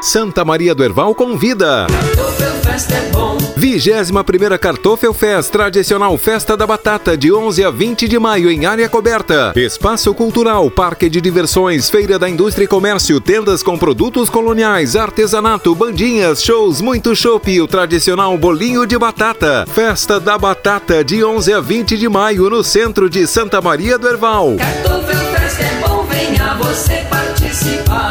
Santa Maria do Herval convida. Festa primeira Cartofel Fest, tradicional Festa da Batata, de 11 a 20 de maio em área coberta. Espaço Cultural, Parque de Diversões, Feira da Indústria e Comércio, tendas com produtos coloniais, artesanato, bandinhas, shows, muito chopp e o tradicional bolinho de batata. Festa da Batata, de 11 a 20 de maio no centro de Santa Maria do Herval. Cartofel Festa é bom, venha você participar.